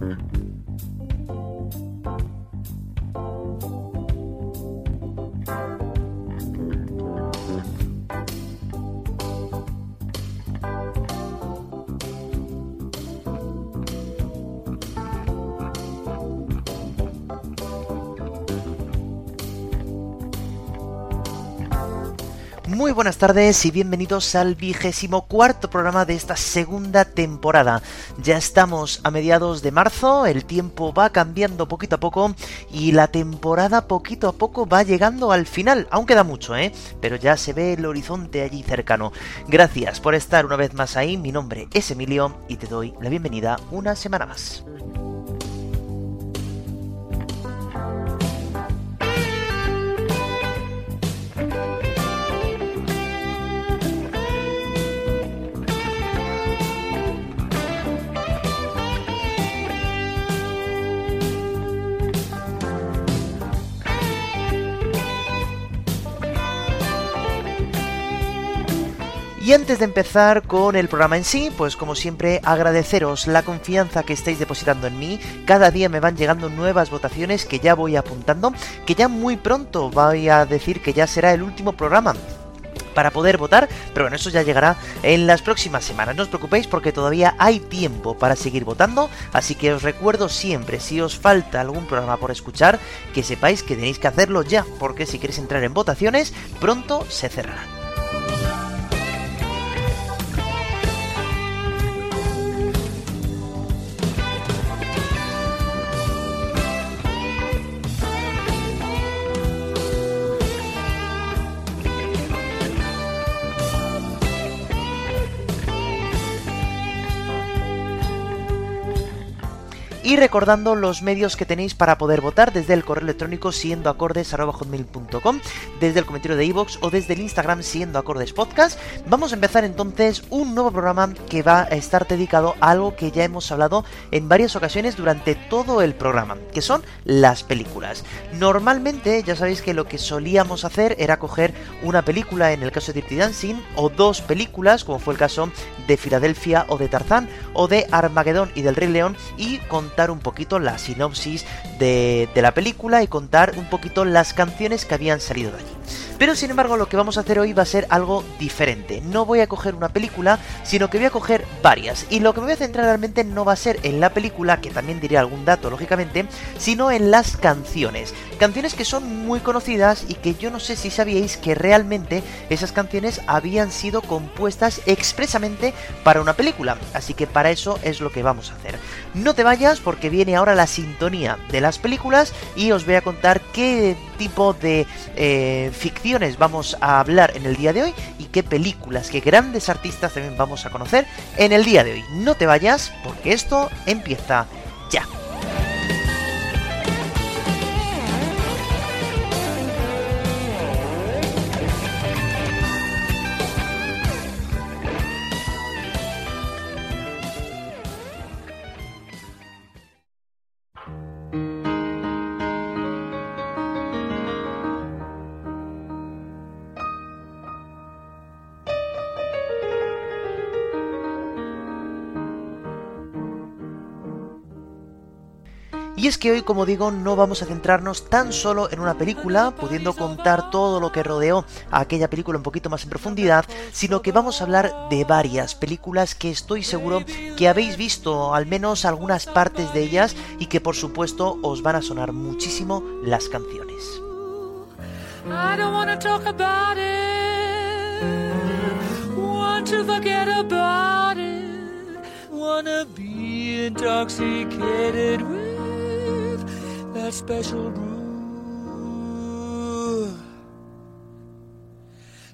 Mm-hmm. Muy buenas tardes y bienvenidos al vigésimo cuarto programa de esta segunda temporada. Ya estamos a mediados de marzo, el tiempo va cambiando poquito a poco y la temporada poquito a poco va llegando al final. Aún queda mucho, ¿eh? Pero ya se ve el horizonte allí cercano. Gracias por estar una vez más ahí, mi nombre es Emilio y te doy la bienvenida una semana más. Y antes de empezar con el programa en sí, pues como siempre agradeceros la confianza que estáis depositando en mí. Cada día me van llegando nuevas votaciones que ya voy apuntando, que ya muy pronto voy a decir que ya será el último programa para poder votar, pero bueno, eso ya llegará en las próximas semanas. No os preocupéis porque todavía hay tiempo para seguir votando, así que os recuerdo siempre, si os falta algún programa por escuchar, que sepáis que tenéis que hacerlo ya, porque si queréis entrar en votaciones, pronto se cerrarán. Y recordando los medios que tenéis para poder votar desde el correo electrónico siendo desde el comentario de iVoox o desde el Instagram siendo acordes podcast. Vamos a empezar entonces un nuevo programa que va a estar dedicado a algo que ya hemos hablado en varias ocasiones durante todo el programa, que son las películas. Normalmente ya sabéis que lo que solíamos hacer era coger una película, en el caso de Dirty Dancing, o dos películas, como fue el caso de Filadelfia o de Tarzán, o de Armagedón y del Rey León, y un poquito la sinopsis de, de la película y contar un poquito las canciones que habían salido de allí. Pero sin embargo lo que vamos a hacer hoy va a ser algo diferente. No voy a coger una película, sino que voy a coger varias. Y lo que me voy a centrar realmente no va a ser en la película, que también diré algún dato lógicamente, sino en las canciones. Canciones que son muy conocidas y que yo no sé si sabíais que realmente esas canciones habían sido compuestas expresamente para una película. Así que para eso es lo que vamos a hacer. No te vayas porque viene ahora la sintonía de las películas y os voy a contar qué tipo de eh, ficciones vamos a hablar en el día de hoy y qué películas, qué grandes artistas también vamos a conocer en el día de hoy. No te vayas porque esto empieza ya. Es que hoy, como digo, no vamos a centrarnos tan solo en una película, pudiendo contar todo lo que rodeó a aquella película un poquito más en profundidad, sino que vamos a hablar de varias películas que estoy seguro que habéis visto al menos algunas partes de ellas y que por supuesto os van a sonar muchísimo las canciones. That special brew.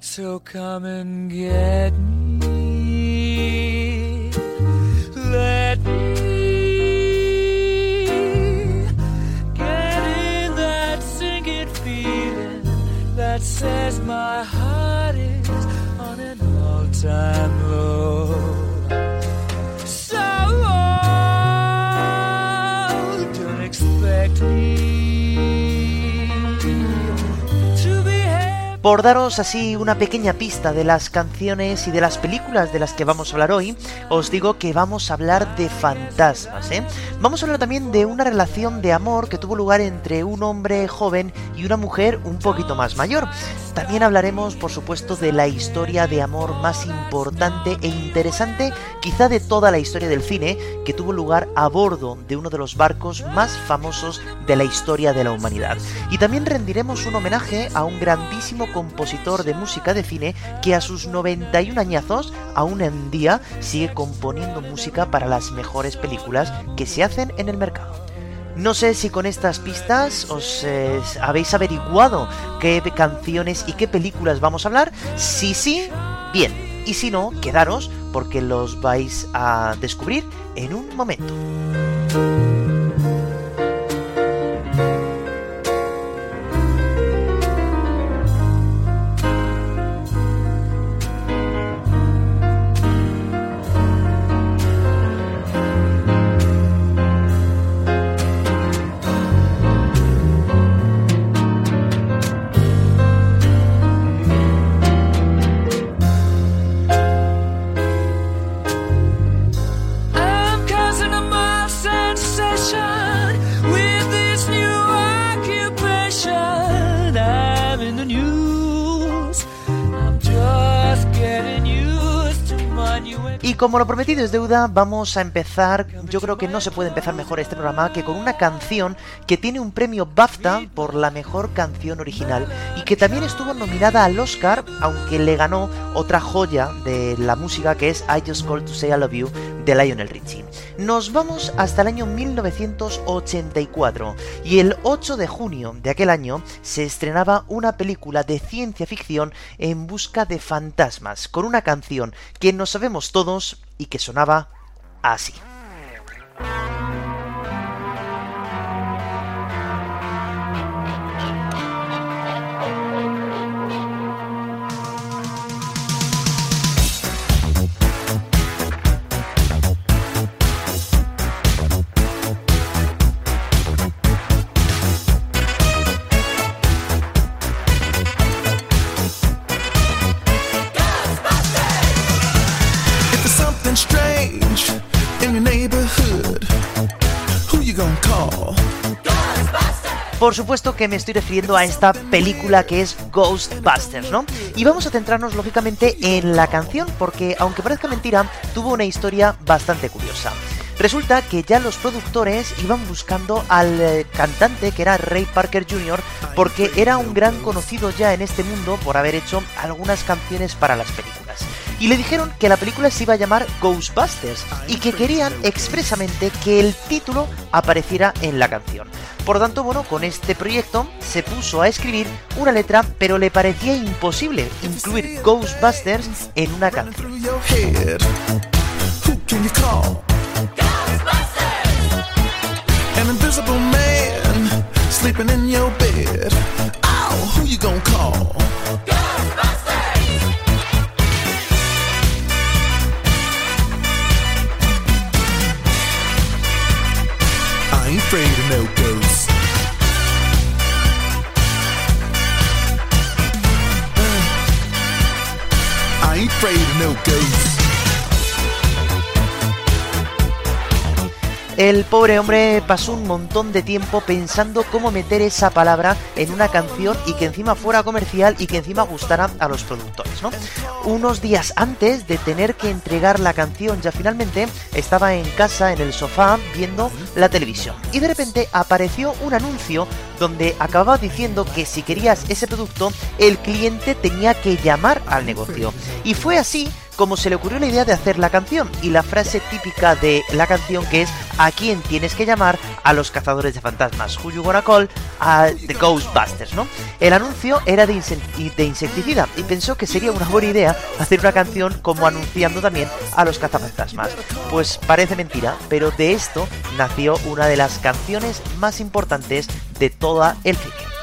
So come and get me. Por daros así una pequeña pista de las canciones y de las películas de las que vamos a hablar hoy, os digo que vamos a hablar de fantasmas, ¿eh? Vamos a hablar también de una relación de amor que tuvo lugar entre un hombre joven y una mujer un poquito más mayor. También hablaremos, por supuesto, de la historia de amor más importante e interesante, quizá de toda la historia del cine, que tuvo lugar a bordo de uno de los barcos más famosos de la historia de la humanidad. Y también rendiremos un homenaje a un grandísimo compositor de música de cine que a sus 91 añazos, aún en día, sigue componiendo música para las mejores películas que se hacen en el mercado. No sé si con estas pistas os eh, habéis averiguado qué canciones y qué películas vamos a hablar. Si sí, bien. Y si no, quedaros porque los vais a descubrir en un momento. Como lo prometido es deuda, vamos a empezar, yo creo que no se puede empezar mejor este programa que con una canción que tiene un premio BAFTA por la mejor canción original y que también estuvo nominada al Oscar, aunque le ganó otra joya de la música que es I Just Called to Say I Love You de Lionel Richie. Nos vamos hasta el año 1984 y el 8 de junio de aquel año se estrenaba una película de ciencia ficción en busca de fantasmas con una canción que no sabemos todos y que sonaba así. Por supuesto que me estoy refiriendo a esta película que es Ghostbusters, ¿no? Y vamos a centrarnos lógicamente en la canción porque, aunque parezca mentira, tuvo una historia bastante curiosa. Resulta que ya los productores iban buscando al eh, cantante que era Ray Parker Jr. porque era un gran conocido ya en este mundo por haber hecho algunas canciones para las películas y le dijeron que la película se iba a llamar Ghostbusters y que querían expresamente que el título apareciera en la canción. Por tanto, bueno, con este proyecto se puso a escribir una letra, pero le parecía imposible incluir Ghostbusters en una canción. An invisible man sleeping in your bed. Ow, who you gonna call? Ghostbusters! I ain't afraid of no ghosts. Uh, I ain't afraid of no ghosts. El pobre hombre pasó un montón de tiempo pensando cómo meter esa palabra en una canción y que encima fuera comercial y que encima gustara a los productores, ¿no? Unos días antes de tener que entregar la canción, ya finalmente estaba en casa, en el sofá, viendo la televisión. Y de repente apareció un anuncio donde acababa diciendo que si querías ese producto, el cliente tenía que llamar al negocio. Y fue así como se le ocurrió la idea de hacer la canción y la frase típica de la canción que es a quién tienes que llamar a los cazadores de fantasmas, who you gonna call a the Ghostbusters, ¿no? El anuncio era de, insecticida y pensó que sería una buena idea hacer una canción como anunciando también a los cazafantasmas. Pues parece mentira, pero de esto nació una de las canciones más importantes de toda el cine.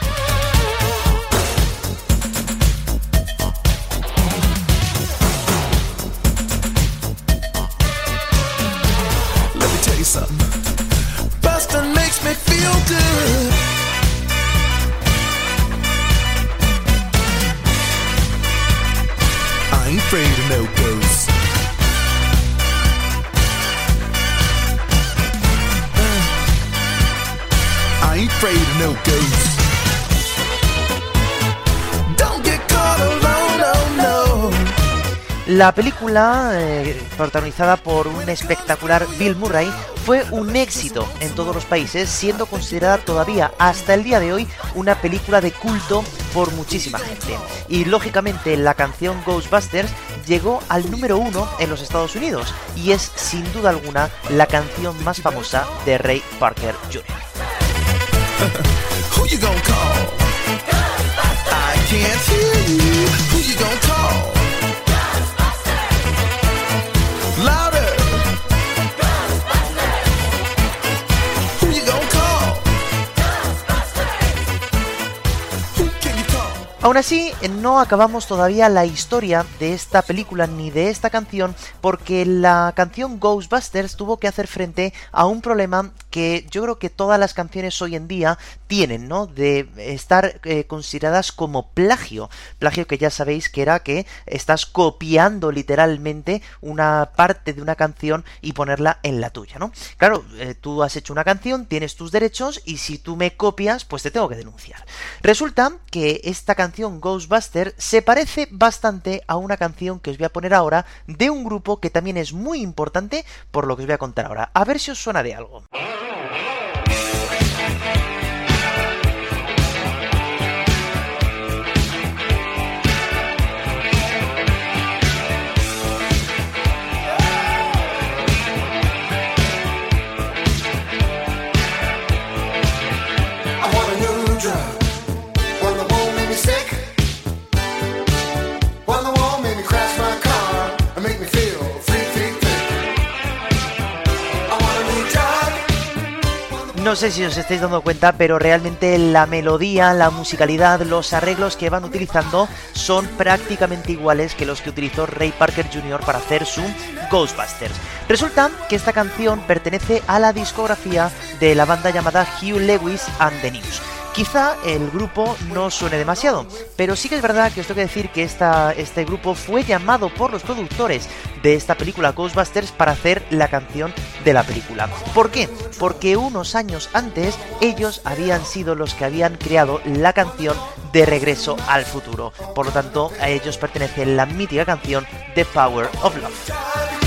Oh. La película, eh, protagonizada por un espectacular Bill Murray, fue un éxito en todos los países, siendo considerada todavía hasta el día de hoy una película de culto por muchísima gente. Y lógicamente la canción Ghostbusters llegó al número uno en los Estados Unidos y es sin duda alguna la canción más famosa de Ray Parker Jr. I can't hear. Who you gonna call? Aún así, no acabamos todavía la historia de esta película ni de esta canción porque la canción Ghostbusters tuvo que hacer frente a un problema que yo creo que todas las canciones hoy en día tienen, ¿no? De estar eh, consideradas como plagio. Plagio que ya sabéis que era que estás copiando literalmente una parte de una canción y ponerla en la tuya, ¿no? Claro, eh, tú has hecho una canción, tienes tus derechos y si tú me copias, pues te tengo que denunciar. Resulta que esta canción Ghostbuster se parece bastante a una canción que os voy a poner ahora de un grupo que también es muy importante por lo que os voy a contar ahora. A ver si os suena de algo. No sé si os estáis dando cuenta, pero realmente la melodía, la musicalidad, los arreglos que van utilizando son prácticamente iguales que los que utilizó Ray Parker Jr. para hacer su Ghostbusters. Resulta que esta canción pertenece a la discografía de la banda llamada Hugh Lewis and the News. Quizá el grupo no suene demasiado, pero sí que es verdad que os tengo que decir que esta, este grupo fue llamado por los productores de esta película Ghostbusters para hacer la canción de la película. ¿Por qué? Porque unos años antes ellos habían sido los que habían creado la canción de Regreso al Futuro. Por lo tanto, a ellos pertenece la mítica canción The Power of Love.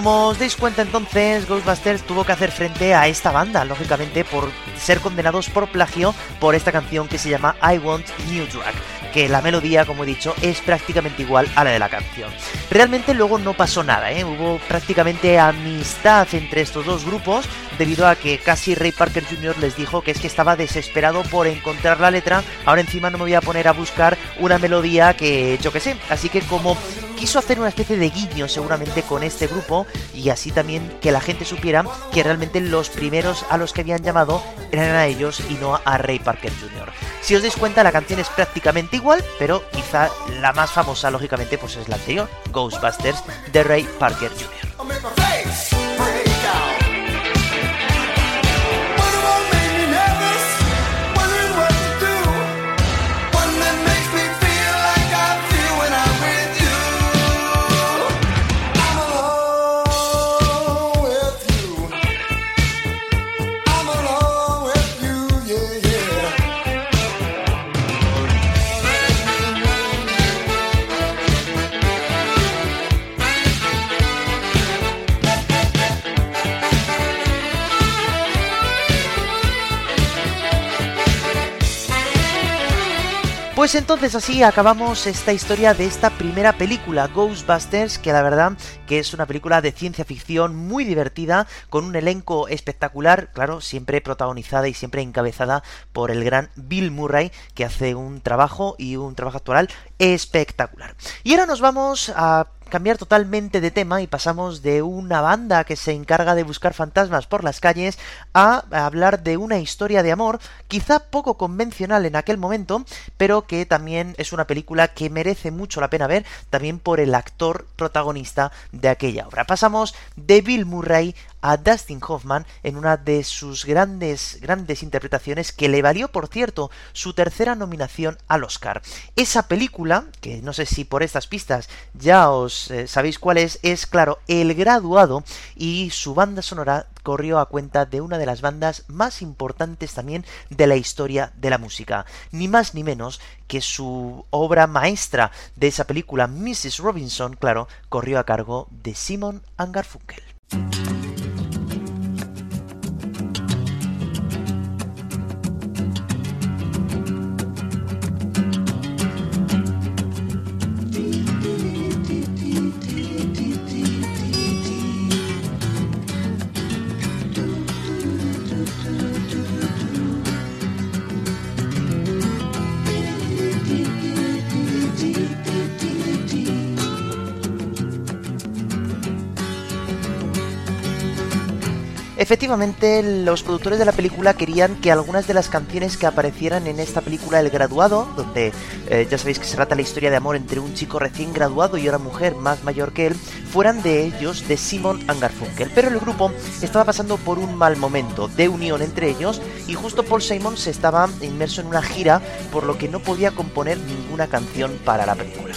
Como os dais cuenta entonces, Ghostbusters tuvo que hacer frente a esta banda, lógicamente por ser condenados por plagio por esta canción que se llama I Want New Drag, que la melodía, como he dicho, es prácticamente igual a la de la canción. Realmente luego no pasó nada, ¿eh? hubo prácticamente amistad entre estos dos grupos, debido a que casi Ray Parker Jr. les dijo que es que estaba desesperado por encontrar la letra, ahora encima no me voy a poner a buscar una melodía que yo que sé, así que como quiso hacer una especie de guiño seguramente con este grupo y así también que la gente supiera que realmente los primeros a los que habían llamado eran a ellos y no a Ray Parker Jr. Si os dais cuenta la canción es prácticamente igual, pero quizá la más famosa lógicamente pues es la anterior, Ghostbusters de Ray Parker Jr. Pues entonces así acabamos esta historia de esta primera película, Ghostbusters, que la verdad que es una película de ciencia ficción muy divertida, con un elenco espectacular, claro, siempre protagonizada y siempre encabezada por el gran Bill Murray, que hace un trabajo y un trabajo actual espectacular. Y ahora nos vamos a cambiar totalmente de tema y pasamos de una banda que se encarga de buscar fantasmas por las calles a hablar de una historia de amor quizá poco convencional en aquel momento, pero que también es una película que merece mucho la pena ver, también por el actor protagonista de aquella obra. Pasamos de Bill Murray a Dustin Hoffman en una de sus grandes, grandes interpretaciones que le valió, por cierto, su tercera nominación al Oscar. Esa película, que no sé si por estas pistas ya os eh, sabéis cuál es, es claro, El Graduado y su banda sonora corrió a cuenta de una de las bandas más importantes también de la historia de la música. Ni más ni menos que su obra maestra de esa película, Mrs. Robinson, claro, corrió a cargo de Simon Garfunkel. Efectivamente, los productores de la película querían que algunas de las canciones que aparecieran en esta película El Graduado, donde eh, ya sabéis que se trata la historia de amor entre un chico recién graduado y una mujer más mayor que él, fueran de ellos, de Simon Garfunkel. Pero el grupo estaba pasando por un mal momento de unión entre ellos y justo Paul Simon se estaba inmerso en una gira, por lo que no podía componer ninguna canción para la película.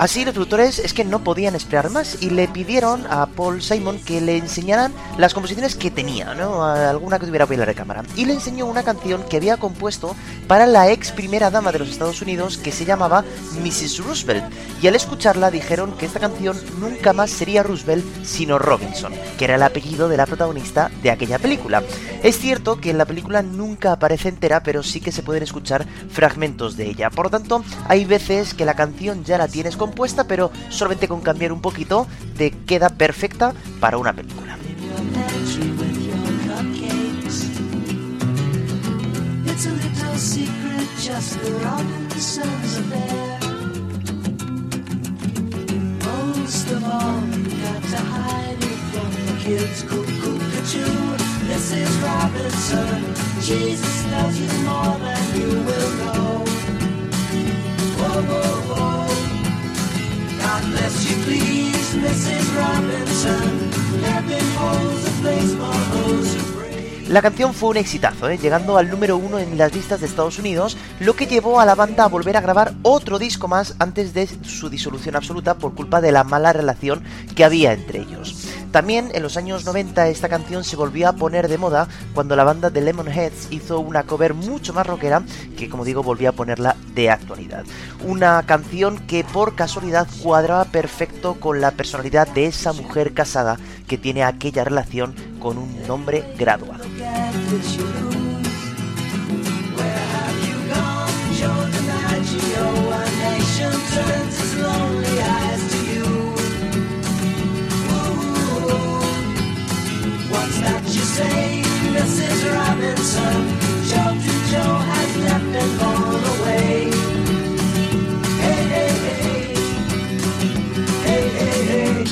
Así los productores es que no podían esperar más y le pidieron a Paul Simon que le enseñaran las composiciones que tenía, ¿no? Alguna que tuviera bailar de cámara. Y le enseñó una canción que había compuesto para la ex primera dama de los Estados Unidos que se llamaba Mrs. Roosevelt. Y al escucharla dijeron que esta canción nunca más sería Roosevelt sino Robinson, que era el apellido de la protagonista de aquella película. Es cierto que en la película nunca aparece entera, pero sí que se pueden escuchar fragmentos de ella. Por lo tanto, hay veces que la canción ya la tienes compuesta, pero solamente con cambiar un poquito te queda perfecta para una película. Mrs. Robinson. Jesus loves you more than you will know. Whoa, whoa, whoa. La canción fue un exitazo, ¿eh? llegando al número uno en las listas de Estados Unidos, lo que llevó a la banda a volver a grabar otro disco más antes de su disolución absoluta por culpa de la mala relación que había entre ellos. También en los años 90 esta canción se volvió a poner de moda cuando la banda de Lemonheads hizo una cover mucho más rockera que como digo volvió a ponerla de actualidad. Una canción que por casualidad cuadraba perfecto con la personalidad de esa mujer casada que tiene aquella relación con un hombre graduado. What's that you say, Mrs. Robinson? Joe to Joe has left and gone away. Hey, hey, hey. Hey, hey, hey.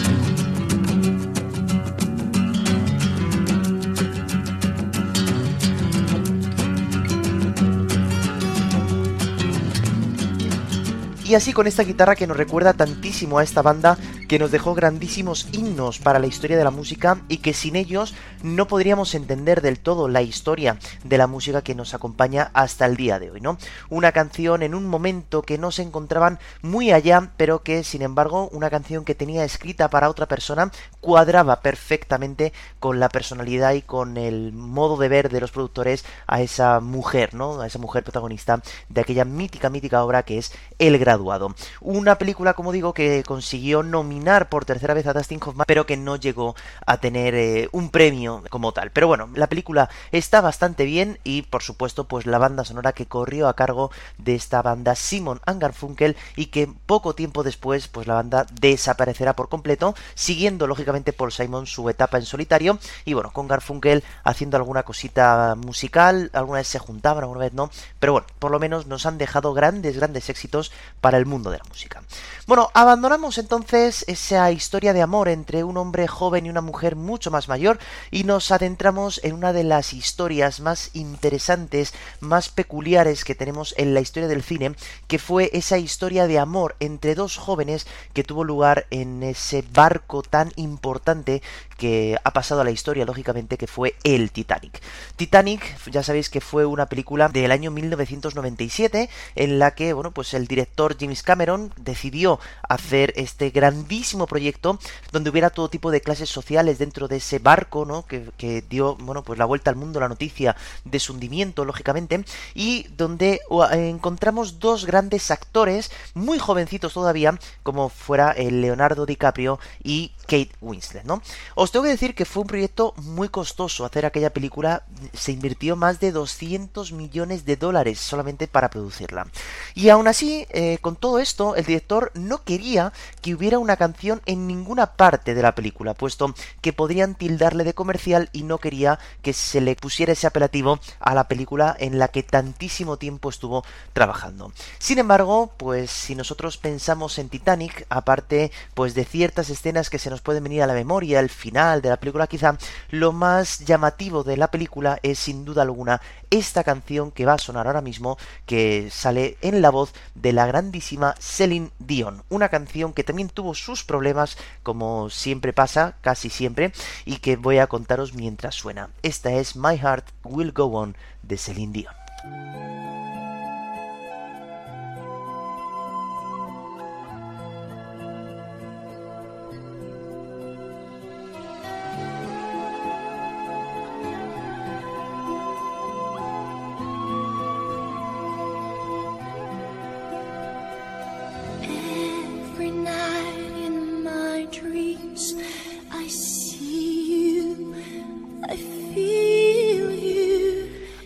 Y así con esta guitarra que nos recuerda tantísimo a esta banda que nos dejó grandísimos himnos para la historia de la música y que sin ellos no podríamos entender del todo la historia de la música que nos acompaña hasta el día de hoy, ¿no? Una canción en un momento que no se encontraban muy allá, pero que sin embargo una canción que tenía escrita para otra persona cuadraba perfectamente con la personalidad y con el modo de ver de los productores a esa mujer, ¿no? A esa mujer protagonista de aquella mítica, mítica obra que es El Graduado. Una película, como digo, que consiguió nominar por tercera vez a Dustin Hoffman, pero que no llegó a tener eh, un premio como tal. Pero bueno, la película está bastante bien y, por supuesto, pues la banda sonora que corrió a cargo de esta banda Simon Garfunkel y que poco tiempo después, pues la banda desaparecerá por completo, siguiendo lógicamente Paul Simon su etapa en solitario y bueno, con Garfunkel haciendo alguna cosita musical, alguna vez se juntaban, alguna vez no, pero bueno, por lo menos nos han dejado grandes, grandes éxitos para el mundo de la música. Bueno, abandonamos entonces esa historia de amor entre un hombre joven y una mujer mucho más mayor y nos adentramos en una de las historias más interesantes, más peculiares que tenemos en la historia del cine, que fue esa historia de amor entre dos jóvenes que tuvo lugar en ese barco tan importante que ha pasado a la historia, lógicamente, que fue el Titanic. Titanic, ya sabéis que fue una película del año 1997 en la que, bueno, pues el director James Cameron decidió hacer este grandísimo proyecto donde hubiera todo tipo de clases sociales dentro de ese barco, ¿no? Que, dio, bueno, pues la vuelta al mundo, la noticia de su hundimiento, lógicamente, y donde uh, encontramos dos grandes actores, muy jovencitos todavía, como fuera el Leonardo DiCaprio y Kate Winslet, ¿no? Os tengo que decir que fue un proyecto muy costoso hacer aquella película, se invirtió más de 200 millones de dólares solamente para producirla. Y aún así, eh, con todo esto, el director no quería que hubiera una canción en ninguna parte de la película, puesto que podrían tildarle de comercial y no quería que se le pusiera ese apelativo a la película en la que tantísimo tiempo estuvo trabajando. Sin embargo, pues si nosotros pensamos en Titanic, aparte pues de ciertas escenas que se nos pueden venir a la memoria, el final de la película quizá, lo más llamativo de la película es sin duda alguna esta canción que va a sonar ahora mismo, que sale en la voz de la grandísima Celine Dion, una canción que también tuvo sus problemas, como siempre pasa, casi siempre, y que voy a contaros mientras suena. Esta es My Heart Will Go On de Celine Dion.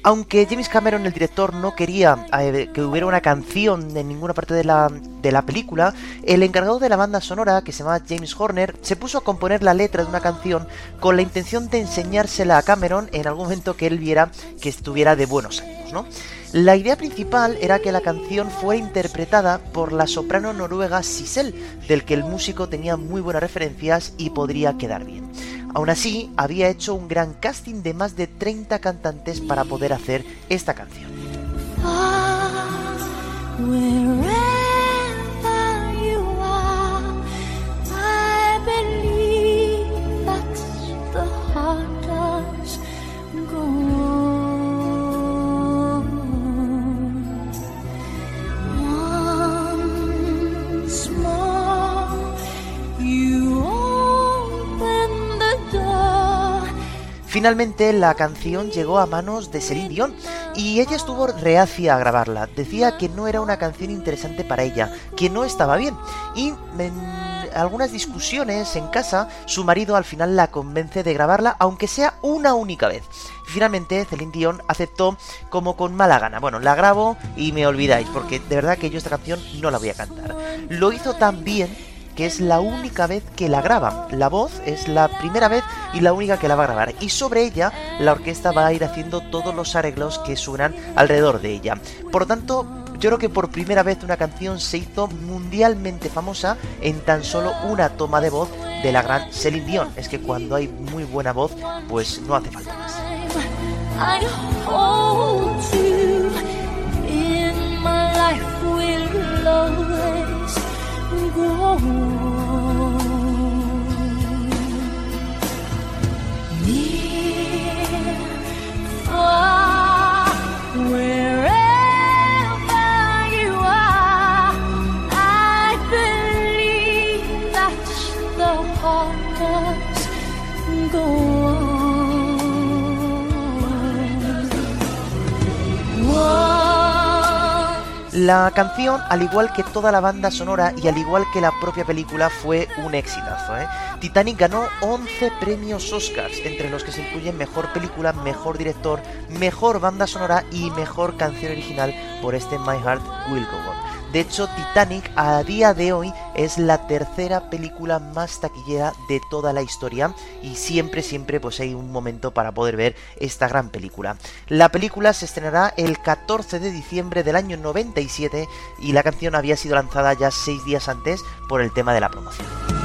Aunque James Cameron, el director, no quería eh, que hubiera una canción en ninguna parte de la, película, el encargado de la banda sonora, que se llama James Horner, se puso a componer la letra de una canción con la intención de enseñársela a Cameron en algún momento que él viera que estuviera de buenos ánimos, ¿no? La idea principal era que la canción fuera interpretada por la soprano noruega Sissel, del que el músico tenía muy buenas referencias y podría quedar bien. Aún así, había hecho un gran casting de más de 30 cantantes para poder hacer esta canción. Finalmente la canción llegó a manos de Celine Dion y ella estuvo reacia a grabarla. Decía que no era una canción interesante para ella, que no estaba bien. Y en algunas discusiones en casa, su marido al final la convence de grabarla, aunque sea una única vez. Finalmente Celine Dion aceptó como con mala gana. Bueno, la grabo y me olvidáis, porque de verdad que yo esta canción no la voy a cantar. Lo hizo tan bien que es la única vez que la graba. La voz es la primera vez y la única que la va a grabar. Y sobre ella, la orquesta va a ir haciendo todos los arreglos que suenan alrededor de ella. Por lo tanto, yo creo que por primera vez una canción se hizo mundialmente famosa en tan solo una toma de voz de la gran Celine Dion. Es que cuando hay muy buena voz, pues no hace falta más. La canción, al igual que toda la banda sonora y al igual que la propia película, fue un exitazo. ¿eh? Titanic ganó 11 premios Oscars, entre los que se incluyen mejor película, mejor director, mejor banda sonora y mejor canción original por este My Heart Will Go On. De hecho, Titanic a día de hoy es la tercera película más taquillera de toda la historia y siempre, siempre pues hay un momento para poder ver esta gran película. La película se estrenará el 14 de diciembre del año 97 y la canción había sido lanzada ya seis días antes por el tema de la promoción.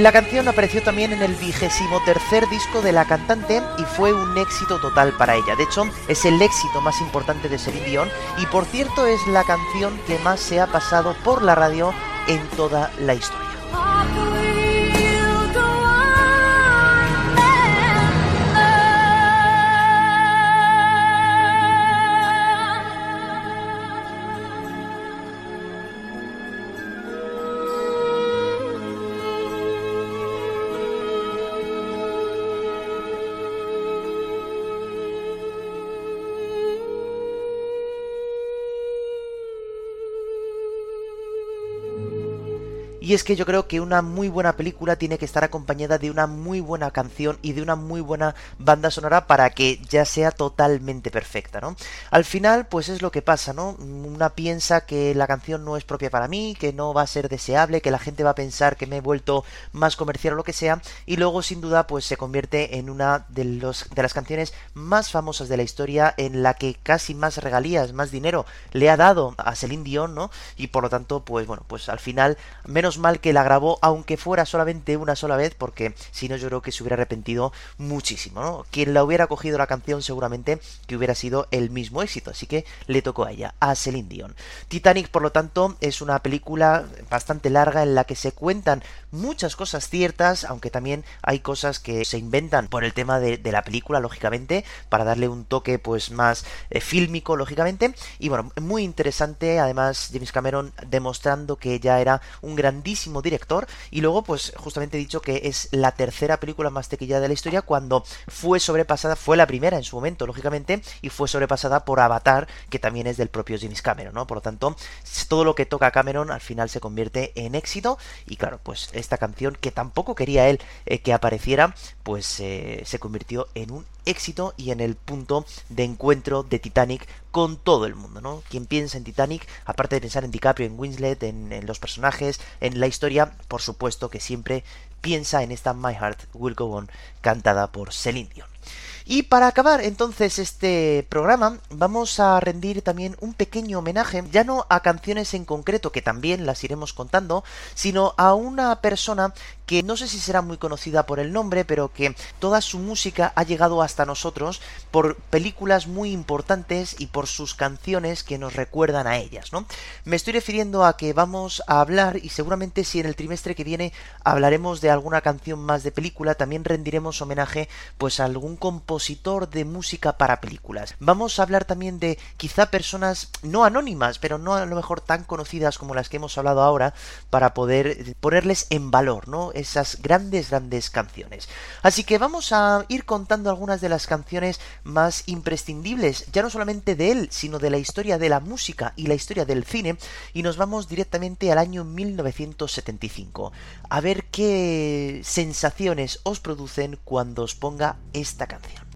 La canción apareció también en el vigésimo tercer disco de la cantante y fue un éxito total para ella. De hecho, es el éxito más importante de Celine Dion y por cierto es la canción que más se ha pasado por la radio en toda la historia. Y es que yo creo que una muy buena película tiene que estar acompañada de una muy buena canción y de una muy buena banda sonora para que ya sea totalmente perfecta, ¿no? Al final, pues es lo que pasa, ¿no? Una piensa que la canción no es propia para mí, que no va a ser deseable, que la gente va a pensar que me he vuelto más comercial o lo que sea, y luego sin duda pues se convierte en una de, los, de las canciones más famosas de la historia en la que casi más regalías, más dinero le ha dado a Celine Dion, ¿no? Y por lo tanto, pues bueno, pues al final, menos mal que la grabó, aunque fuera solamente una sola vez, porque si no yo creo que se hubiera arrepentido muchísimo. Quien la hubiera cogido la canción seguramente que hubiera sido el mismo éxito, así que le tocó a ella, a Celine Dion. Titanic, por lo tanto, es una película bastante larga en la que se cuentan muchas cosas ciertas, aunque también hay cosas que se inventan por el tema de, de la película, lógicamente, para darle un toque pues más eh, fílmico, lógicamente, y bueno, muy interesante, además James Cameron demostrando que ya era un grandísimo director, y luego pues justamente he dicho que es la tercera película más tequillada de la historia cuando fue sobrepasada, fue la primera en su momento, lógicamente, y fue sobrepasada por Avatar, que también es del propio James Cameron, ¿no? Por lo tanto, todo lo que toca Cameron al final se convierte en éxito, y claro, pues esta canción que tampoco quería él eh, que apareciera, pues eh, se convirtió en un éxito y en el punto de encuentro de Titanic con todo el mundo, ¿no? Quien piensa en Titanic, aparte de pensar en DiCaprio, en Winslet, en, los personajes, en la historia, por supuesto que siempre piensa en esta My Heart Will Go On cantada por Celine Dion. Y para acabar entonces este programa vamos a rendir también un pequeño homenaje, ya no a canciones en concreto, que también las iremos contando, sino a una persona que no sé si será muy conocida por el nombre, pero que toda su música ha llegado hasta nosotros por películas muy importantes y por sus canciones que nos recuerdan a ellas, ¿no? Me estoy refiriendo a que vamos a hablar y seguramente si en el trimestre que viene hablaremos de alguna canción más de película, también rendiremos homenaje pues a algún compositor de música para películas. Vamos a hablar también de quizá personas no anónimas, pero no a lo mejor tan conocidas como las que hemos hablado ahora, para poder ponerles en valor, ¿no? Esas grandes, grandes canciones. Así que vamos a ir contando algunas de las canciones más imprescindibles, ya no solamente de él, sino de la historia de la música y la historia del cine, y nos vamos directamente al año 1975. A ver qué sensaciones os producen cuando os ponga esta canción.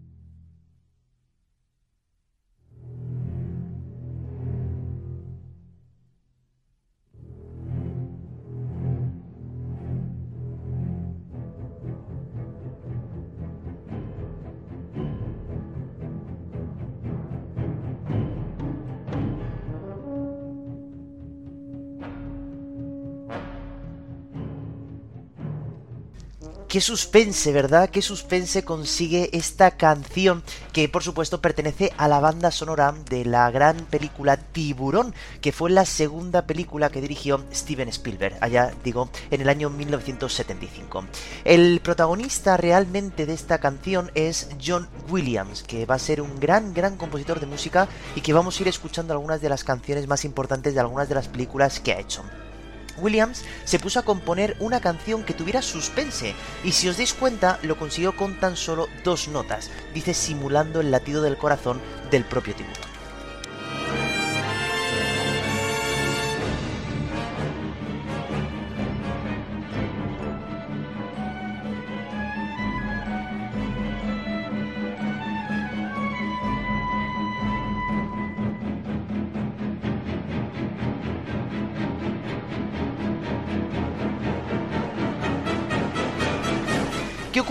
Qué suspense, ¿verdad? Qué suspense consigue esta canción que por supuesto pertenece a la banda sonora de la gran película Tiburón, que fue la segunda película que dirigió Steven Spielberg, allá digo, en el año 1975. El protagonista realmente de esta canción es John Williams, que va a ser un gran, gran compositor de música y que vamos a ir escuchando algunas de las canciones más importantes de algunas de las películas que ha hecho. Williams se puso a componer una canción que tuviera suspense y si os dais cuenta lo consiguió con tan solo dos notas, dice simulando el latido del corazón del propio tiburón.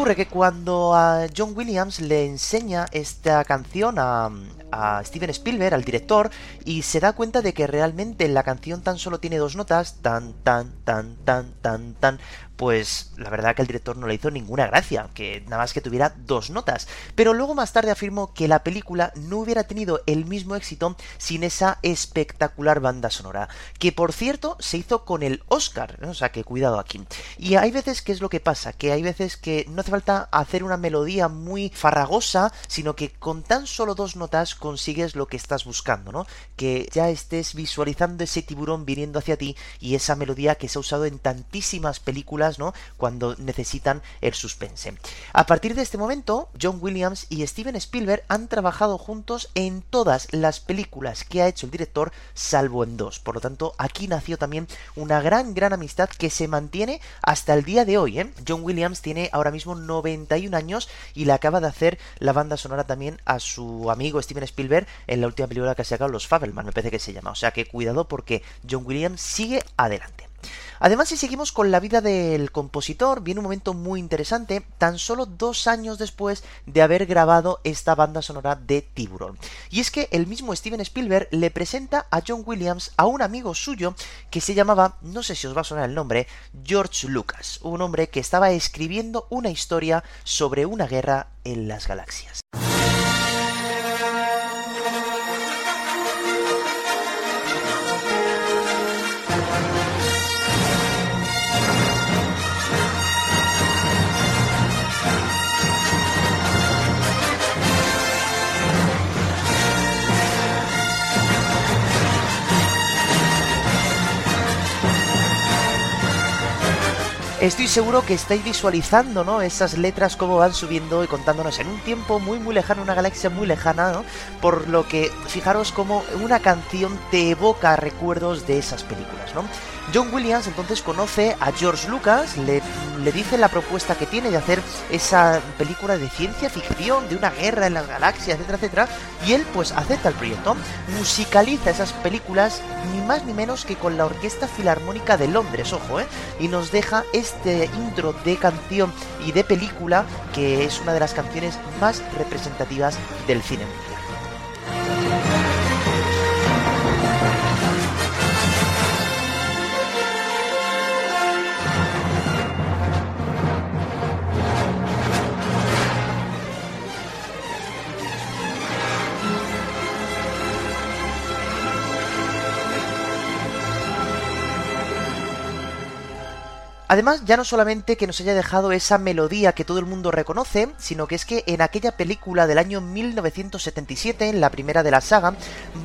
Ocurre? Que cuando a John Williams le enseña esta canción a, a Steven Spielberg, al director, y se da cuenta de que realmente la canción tan solo tiene dos notas, tan, tan, tan, tan, tan, tan, pues la verdad que el director no le hizo ninguna gracia, que nada más que tuviera dos notas. Pero luego más tarde afirmó que la película no hubiera tenido el mismo éxito sin esa espectacular banda sonora, que por cierto se hizo con el Oscar, ¿no? o sea que cuidado aquí. Y hay veces que es lo que pasa, que hay veces que no hace falta hacer una melodía muy farragosa, sino que con tan solo dos notas consigues lo que estás buscando, ¿no? Que ya estés visualizando ese tiburón viniendo hacia ti y esa melodía que se ha usado en tantísimas películas ¿no? Cuando necesitan el suspense. A partir de este momento, John Williams y Steven Spielberg han trabajado juntos en todas las películas que ha hecho el director, salvo en dos. Por lo tanto, aquí nació también una gran, gran amistad que se mantiene hasta el día de hoy. ¿eh? John Williams tiene ahora mismo 91 años y le acaba de hacer la banda sonora también a su amigo Steven Spielberg en la última película que ha sacado, Los Fabelman, me parece que se llama. O sea que cuidado porque John Williams sigue adelante. Además, si seguimos con la vida del compositor, viene un momento muy interesante, tan solo dos años después de haber grabado esta banda sonora de Tiburón. Y es que el mismo Steven Spielberg le presenta a John Williams a un amigo suyo que se llamaba, no sé si os va a sonar el nombre, George Lucas, un hombre que estaba escribiendo una historia sobre una guerra en las galaxias. Estoy seguro que estáis visualizando, ¿no? Esas letras cómo van subiendo y contándonos en un tiempo muy muy lejano, una galaxia muy lejana. Por lo que fijaros cómo una canción te evoca recuerdos de esas películas, ¿no? John Williams entonces conoce a George Lucas, le, le dice la propuesta que tiene de hacer esa película de ciencia ficción, de una guerra en las galaxias, etcétera, etcétera, y él pues acepta el proyecto, musicaliza esas películas ni más ni menos que con la Orquesta Filarmónica de Londres, ojo, ¿eh? Y nos deja este intro de canción y de película que es una de las canciones más representativas del cine Además, ya no solamente que nos haya dejado esa melodía que todo el mundo reconoce, sino que es que en aquella película del año 1977, en la primera de la saga,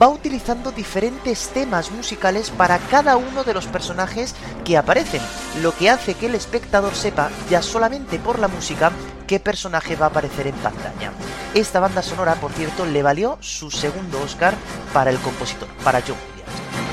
va utilizando diferentes temas musicales para cada uno de los personajes que aparecen, lo que hace que el espectador sepa ya solamente por la música qué personaje va a aparecer en pantalla. Esta banda sonora, por cierto, le valió su segundo Oscar para el compositor, para John Williams.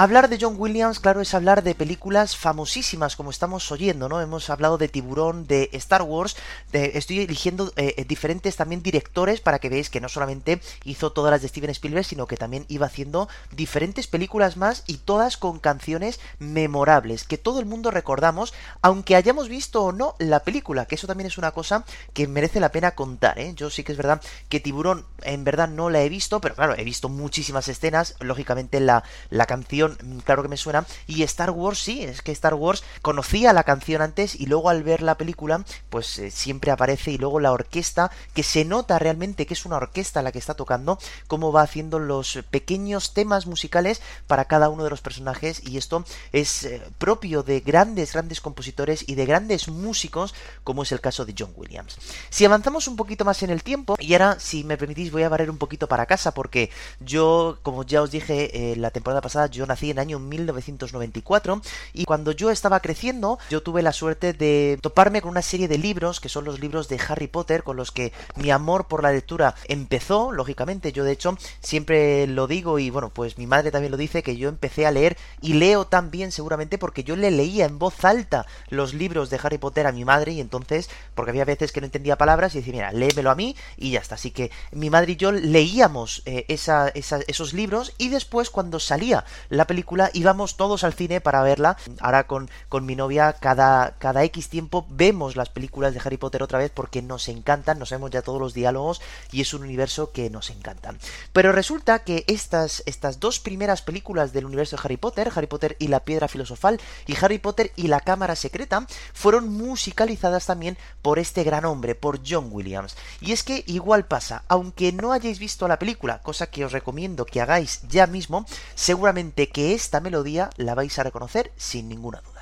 Hablar de John Williams, claro, es hablar de películas famosísimas, como estamos oyendo, ¿no? Hemos hablado de Tiburón, de Star Wars, estoy eligiendo eh, diferentes también directores para que veáis que no solamente hizo todas las de Steven Spielberg, sino que también iba haciendo diferentes películas más y todas con canciones memorables, que todo el mundo recordamos, aunque hayamos visto o no la película, que eso también es una cosa que merece la pena contar, ¿eh? Yo sí que es verdad que Tiburón en verdad no la he visto, pero claro, he visto muchísimas escenas, lógicamente la, la canción, mm, claro que me suena, y Star Wars sí, es que Star Wars conocía la canción antes y luego al ver la película, pues eh, siempre aparece y luego la orquesta, que se nota realmente que es una orquesta la que está tocando, cómo va haciendo los pequeños temas musicales para cada uno de los personajes y esto es eh, propio de grandes, grandes compositores y de grandes músicos, como es el caso de John Williams. Si avanzamos un poquito más en el tiempo, y ahora, si me permitís, voy a barrer un poquito para casa, porque yo, como ya os dije eh, la temporada pasada, yo nací en año 1994, y cuando yo estaba creciendo, yo tuve la suerte de toparme con una serie de libros, que son los libros de Harry Potter, con los que mi amor por la lectura empezó, lógicamente, yo de hecho siempre lo digo, y bueno, pues mi madre también lo dice, que yo empecé a leer, y leo también seguramente porque yo le leía en voz alta los libros de Harry Potter a mi madre, y entonces, porque había veces que no entendía palabras, y decía, mira, léemelo a mí, y ya está. Así que mi madre y yo leíamos eh, esos libros, y después, cuando salía la película, íbamos todos al cine para verla. Ahora con, con mi novia, cada, cada X tiempo vemos las películas de Harry Potter otra vez porque nos encantan, nos sabemos ya todos los diálogos, y es un universo que nos encanta. Pero resulta que estas, estas dos primeras películas del universo de Harry Potter, Harry Potter y la piedra filosofal, y Harry Potter y la cámara secreta, fueron musicalizadas también por este gran hombre, por John Williams. Y es que igual pasa, aunque no hayáis visto la película, cosa que os recomiendo que hagáis ya mismo, seguramente que esta melodía la vais a reconocer sin ninguna duda.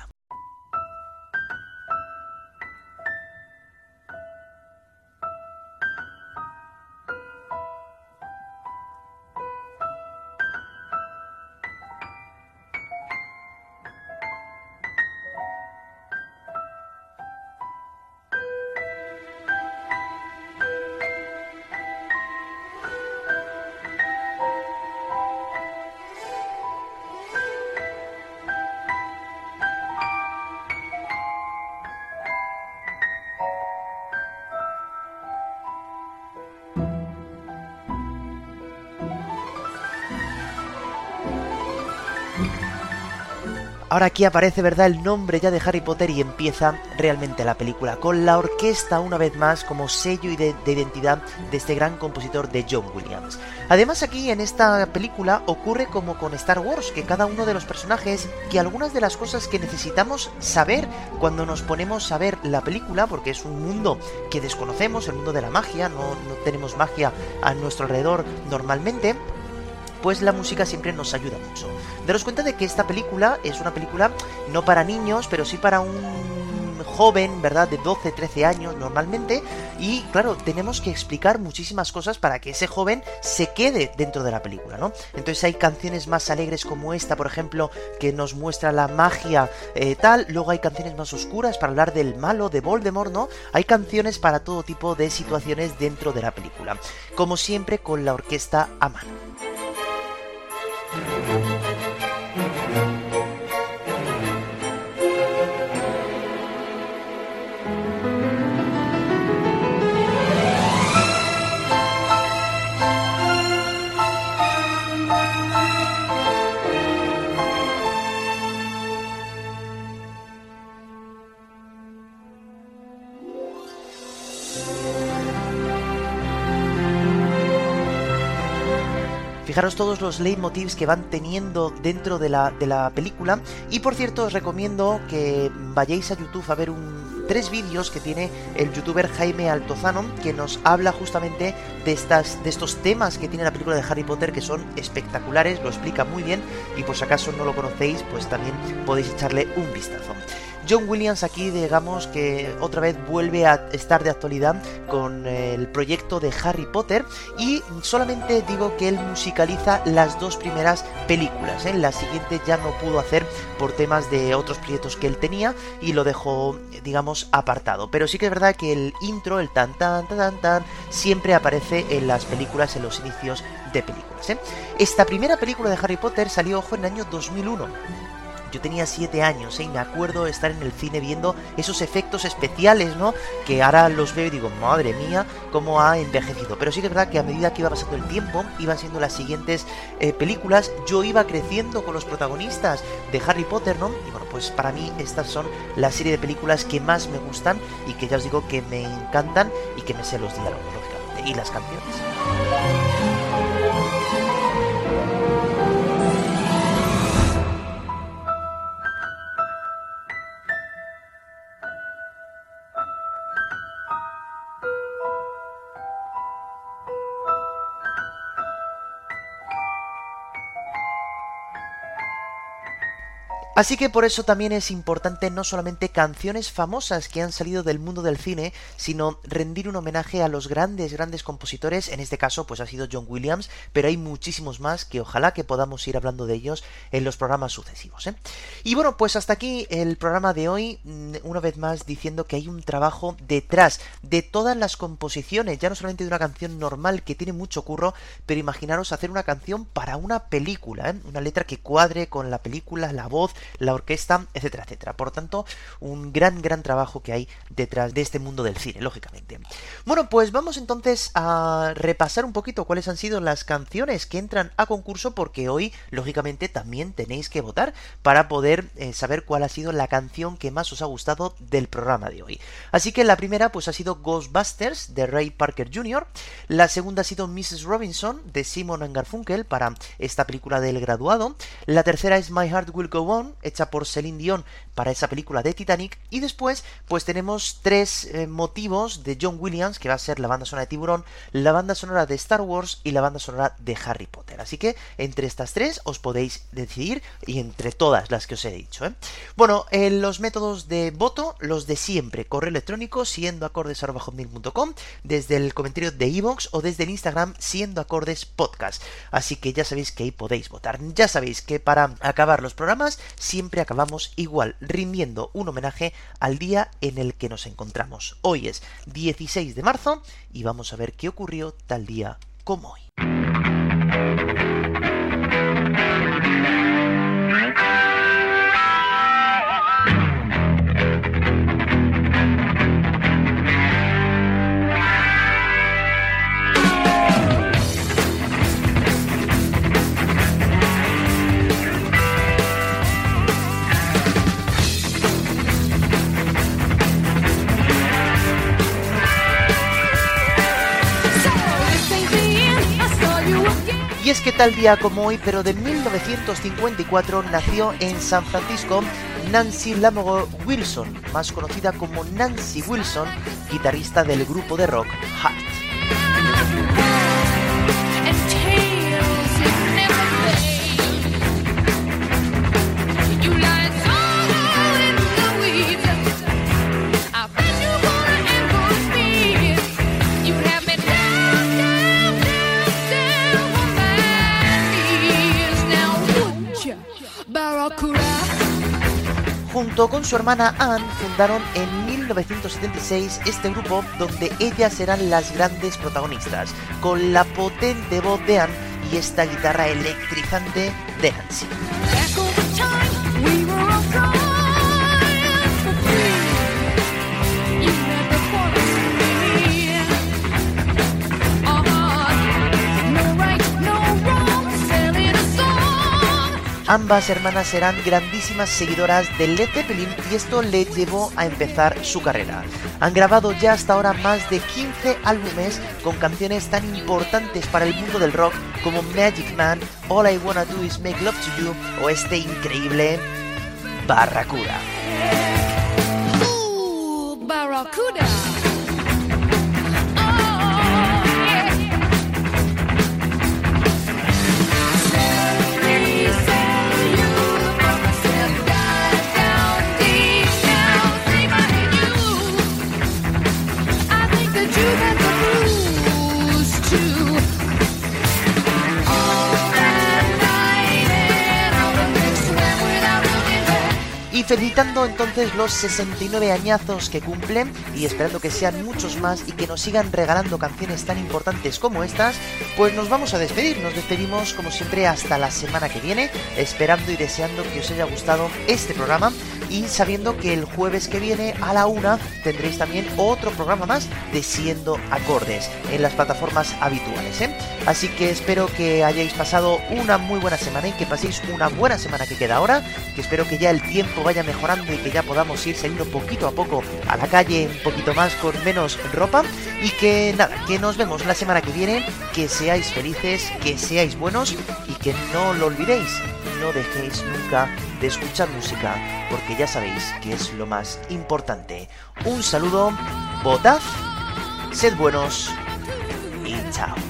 Ahora aquí aparece, ¿verdad?, el nombre ya de Harry Potter y empieza realmente la película, con la orquesta una vez más como sello de identidad de este gran compositor de John Williams. Además aquí en esta película ocurre como con Star Wars, que cada uno de los personajes, que algunas de las cosas que necesitamos saber cuando nos ponemos a ver la película, porque es un mundo que desconocemos, el mundo de la magia, no, no tenemos magia a nuestro alrededor normalmente, pues la música siempre nos ayuda mucho. Daros cuenta de que esta película es una película no para niños, pero sí para un joven, ¿verdad? De 12, 13 años normalmente. Y claro, tenemos que explicar muchísimas cosas para que ese joven se quede dentro de la película, ¿no? Entonces hay canciones más alegres como esta, por ejemplo, que nos muestra la magia eh, tal. Luego hay canciones más oscuras para hablar del malo, de Voldemort, ¿no? Hay canciones para todo tipo de situaciones dentro de la película. Como siempre, con la orquesta a mano. Fijaros todos los leitmotivs que van teniendo dentro de la, de la película. Y por cierto, os recomiendo que vayáis a YouTube a ver un, tres vídeos que tiene el youtuber Jaime Altozano, que nos habla justamente de, estas, de estos temas que tiene la película de Harry Potter, que son espectaculares, lo explica muy bien. Y por si acaso no lo conocéis, pues también podéis echarle un vistazo. John Williams aquí, digamos que otra vez vuelve a estar de actualidad con el proyecto de Harry Potter y solamente digo que él musicaliza las dos primeras películas. ¿eh? La siguiente ya no pudo hacer por temas de otros proyectos que él tenía y lo dejó, digamos, apartado. Pero sí que es verdad que el intro, el tan tan tan tan, tan siempre aparece en las películas, en los inicios de películas. ¿eh? Esta primera película de Harry Potter salió, ojo, en el año 2001. Yo tenía 7 años ¿eh? y me acuerdo estar en el cine viendo esos efectos especiales, ¿no? Que ahora los veo y digo, madre mía, cómo ha envejecido. Pero sí que es verdad que a medida que iba pasando el tiempo, iban siendo las siguientes eh, películas, yo iba creciendo con los protagonistas de Harry Potter, ¿no? Y bueno, pues para mí estas son la serie de películas que más me gustan y que ya os digo que me encantan y que me sé los diálogos, lógicamente, y las canciones. Así que por eso también es importante no solamente canciones famosas que han salido del mundo del cine, sino rendir un homenaje a los grandes, grandes compositores, en este caso pues ha sido John Williams, pero hay muchísimos más que ojalá que podamos ir hablando de ellos en los programas sucesivos. ¿eh? Y bueno, pues hasta aquí el programa de hoy, mm, una vez más diciendo que hay un trabajo detrás de todas las composiciones, ya no solamente de una canción normal que tiene mucho curro, pero imaginaros hacer una canción para una película, ¿eh? una letra que cuadre con la película, la voz, la orquesta, etcétera, etcétera. Por tanto, un gran, gran trabajo que hay detrás de este mundo del cine, lógicamente. Bueno, pues vamos entonces a repasar un poquito cuáles han sido las canciones que entran a concurso, porque hoy, lógicamente, también tenéis que votar para poder eh, saber cuál ha sido la canción que más os ha gustado del programa de hoy. Así que la primera, pues ha sido Ghostbusters de Ray Parker Jr., la segunda ha sido Mrs. Robinson de Simon Garfunkel para esta película del graduado, la tercera es My Heart Will Go On hecha por Celine Dion para esa película de Titanic y después pues tenemos tres eh, motivos de John Williams que va a ser la banda sonora de Tiburón, la banda sonora de Star Wars y la banda sonora de Harry Potter. Así que entre estas tres os podéis decidir y entre todas las que os he dicho. ¿eh? Bueno, eh, los métodos de voto, los de siempre, correo electrónico siendo desde el comentario de iVoox o desde el Instagram siendo acordes podcast. Así que ya sabéis que ahí podéis votar. Ya sabéis que para acabar los programas siempre acabamos igual, rindiendo un homenaje al día en el que nos encontramos. Hoy es 16 de marzo y vamos a ver qué ocurrió tal día como hoy. Tal día como hoy, pero de 1954, nació en San Francisco Nancy Lamoureux Wilson, más conocida como Nancy Wilson, guitarrista del grupo de rock Heart. Con su hermana Anne fundaron en 1976 este grupo donde ellas serán las grandes protagonistas, con la potente voz de Anne y esta guitarra electrizante de Nancy. Ambas hermanas serán grandísimas seguidoras de Led Zeppelin y esto les llevó a empezar su carrera. Han grabado ya hasta ahora más de 15 álbumes con canciones tan importantes para el mundo del rock como Magic Man, All I Wanna Do Is Make Love to You o este increíble Barracuda. Barracuda. Y felicitando entonces los 69 añazos que cumplen y esperando que sean muchos más y que nos sigan regalando canciones tan importantes como estas, pues nos vamos a despedir. Nos despedimos como siempre hasta la semana que viene, esperando y deseando que os haya gustado este programa y sabiendo que el jueves que viene a la una tendréis también otro programa más de Siendo Acordes en las plataformas habituales. ¿eh? Así que espero que hayáis pasado una muy buena semana y que paséis una buena semana que queda ahora, que espero que ya el tiempo vaya mejorando y que ya podamos ir saliendo poquito a poco a la calle un poquito más con menos ropa y que nada, que nos vemos la semana que viene, que seáis felices, que seáis buenos y que no lo olvidéis, no dejéis nunca de escuchar música, porque ya sabéis que es lo más importante. Un saludo, votad, sed buenos y chao.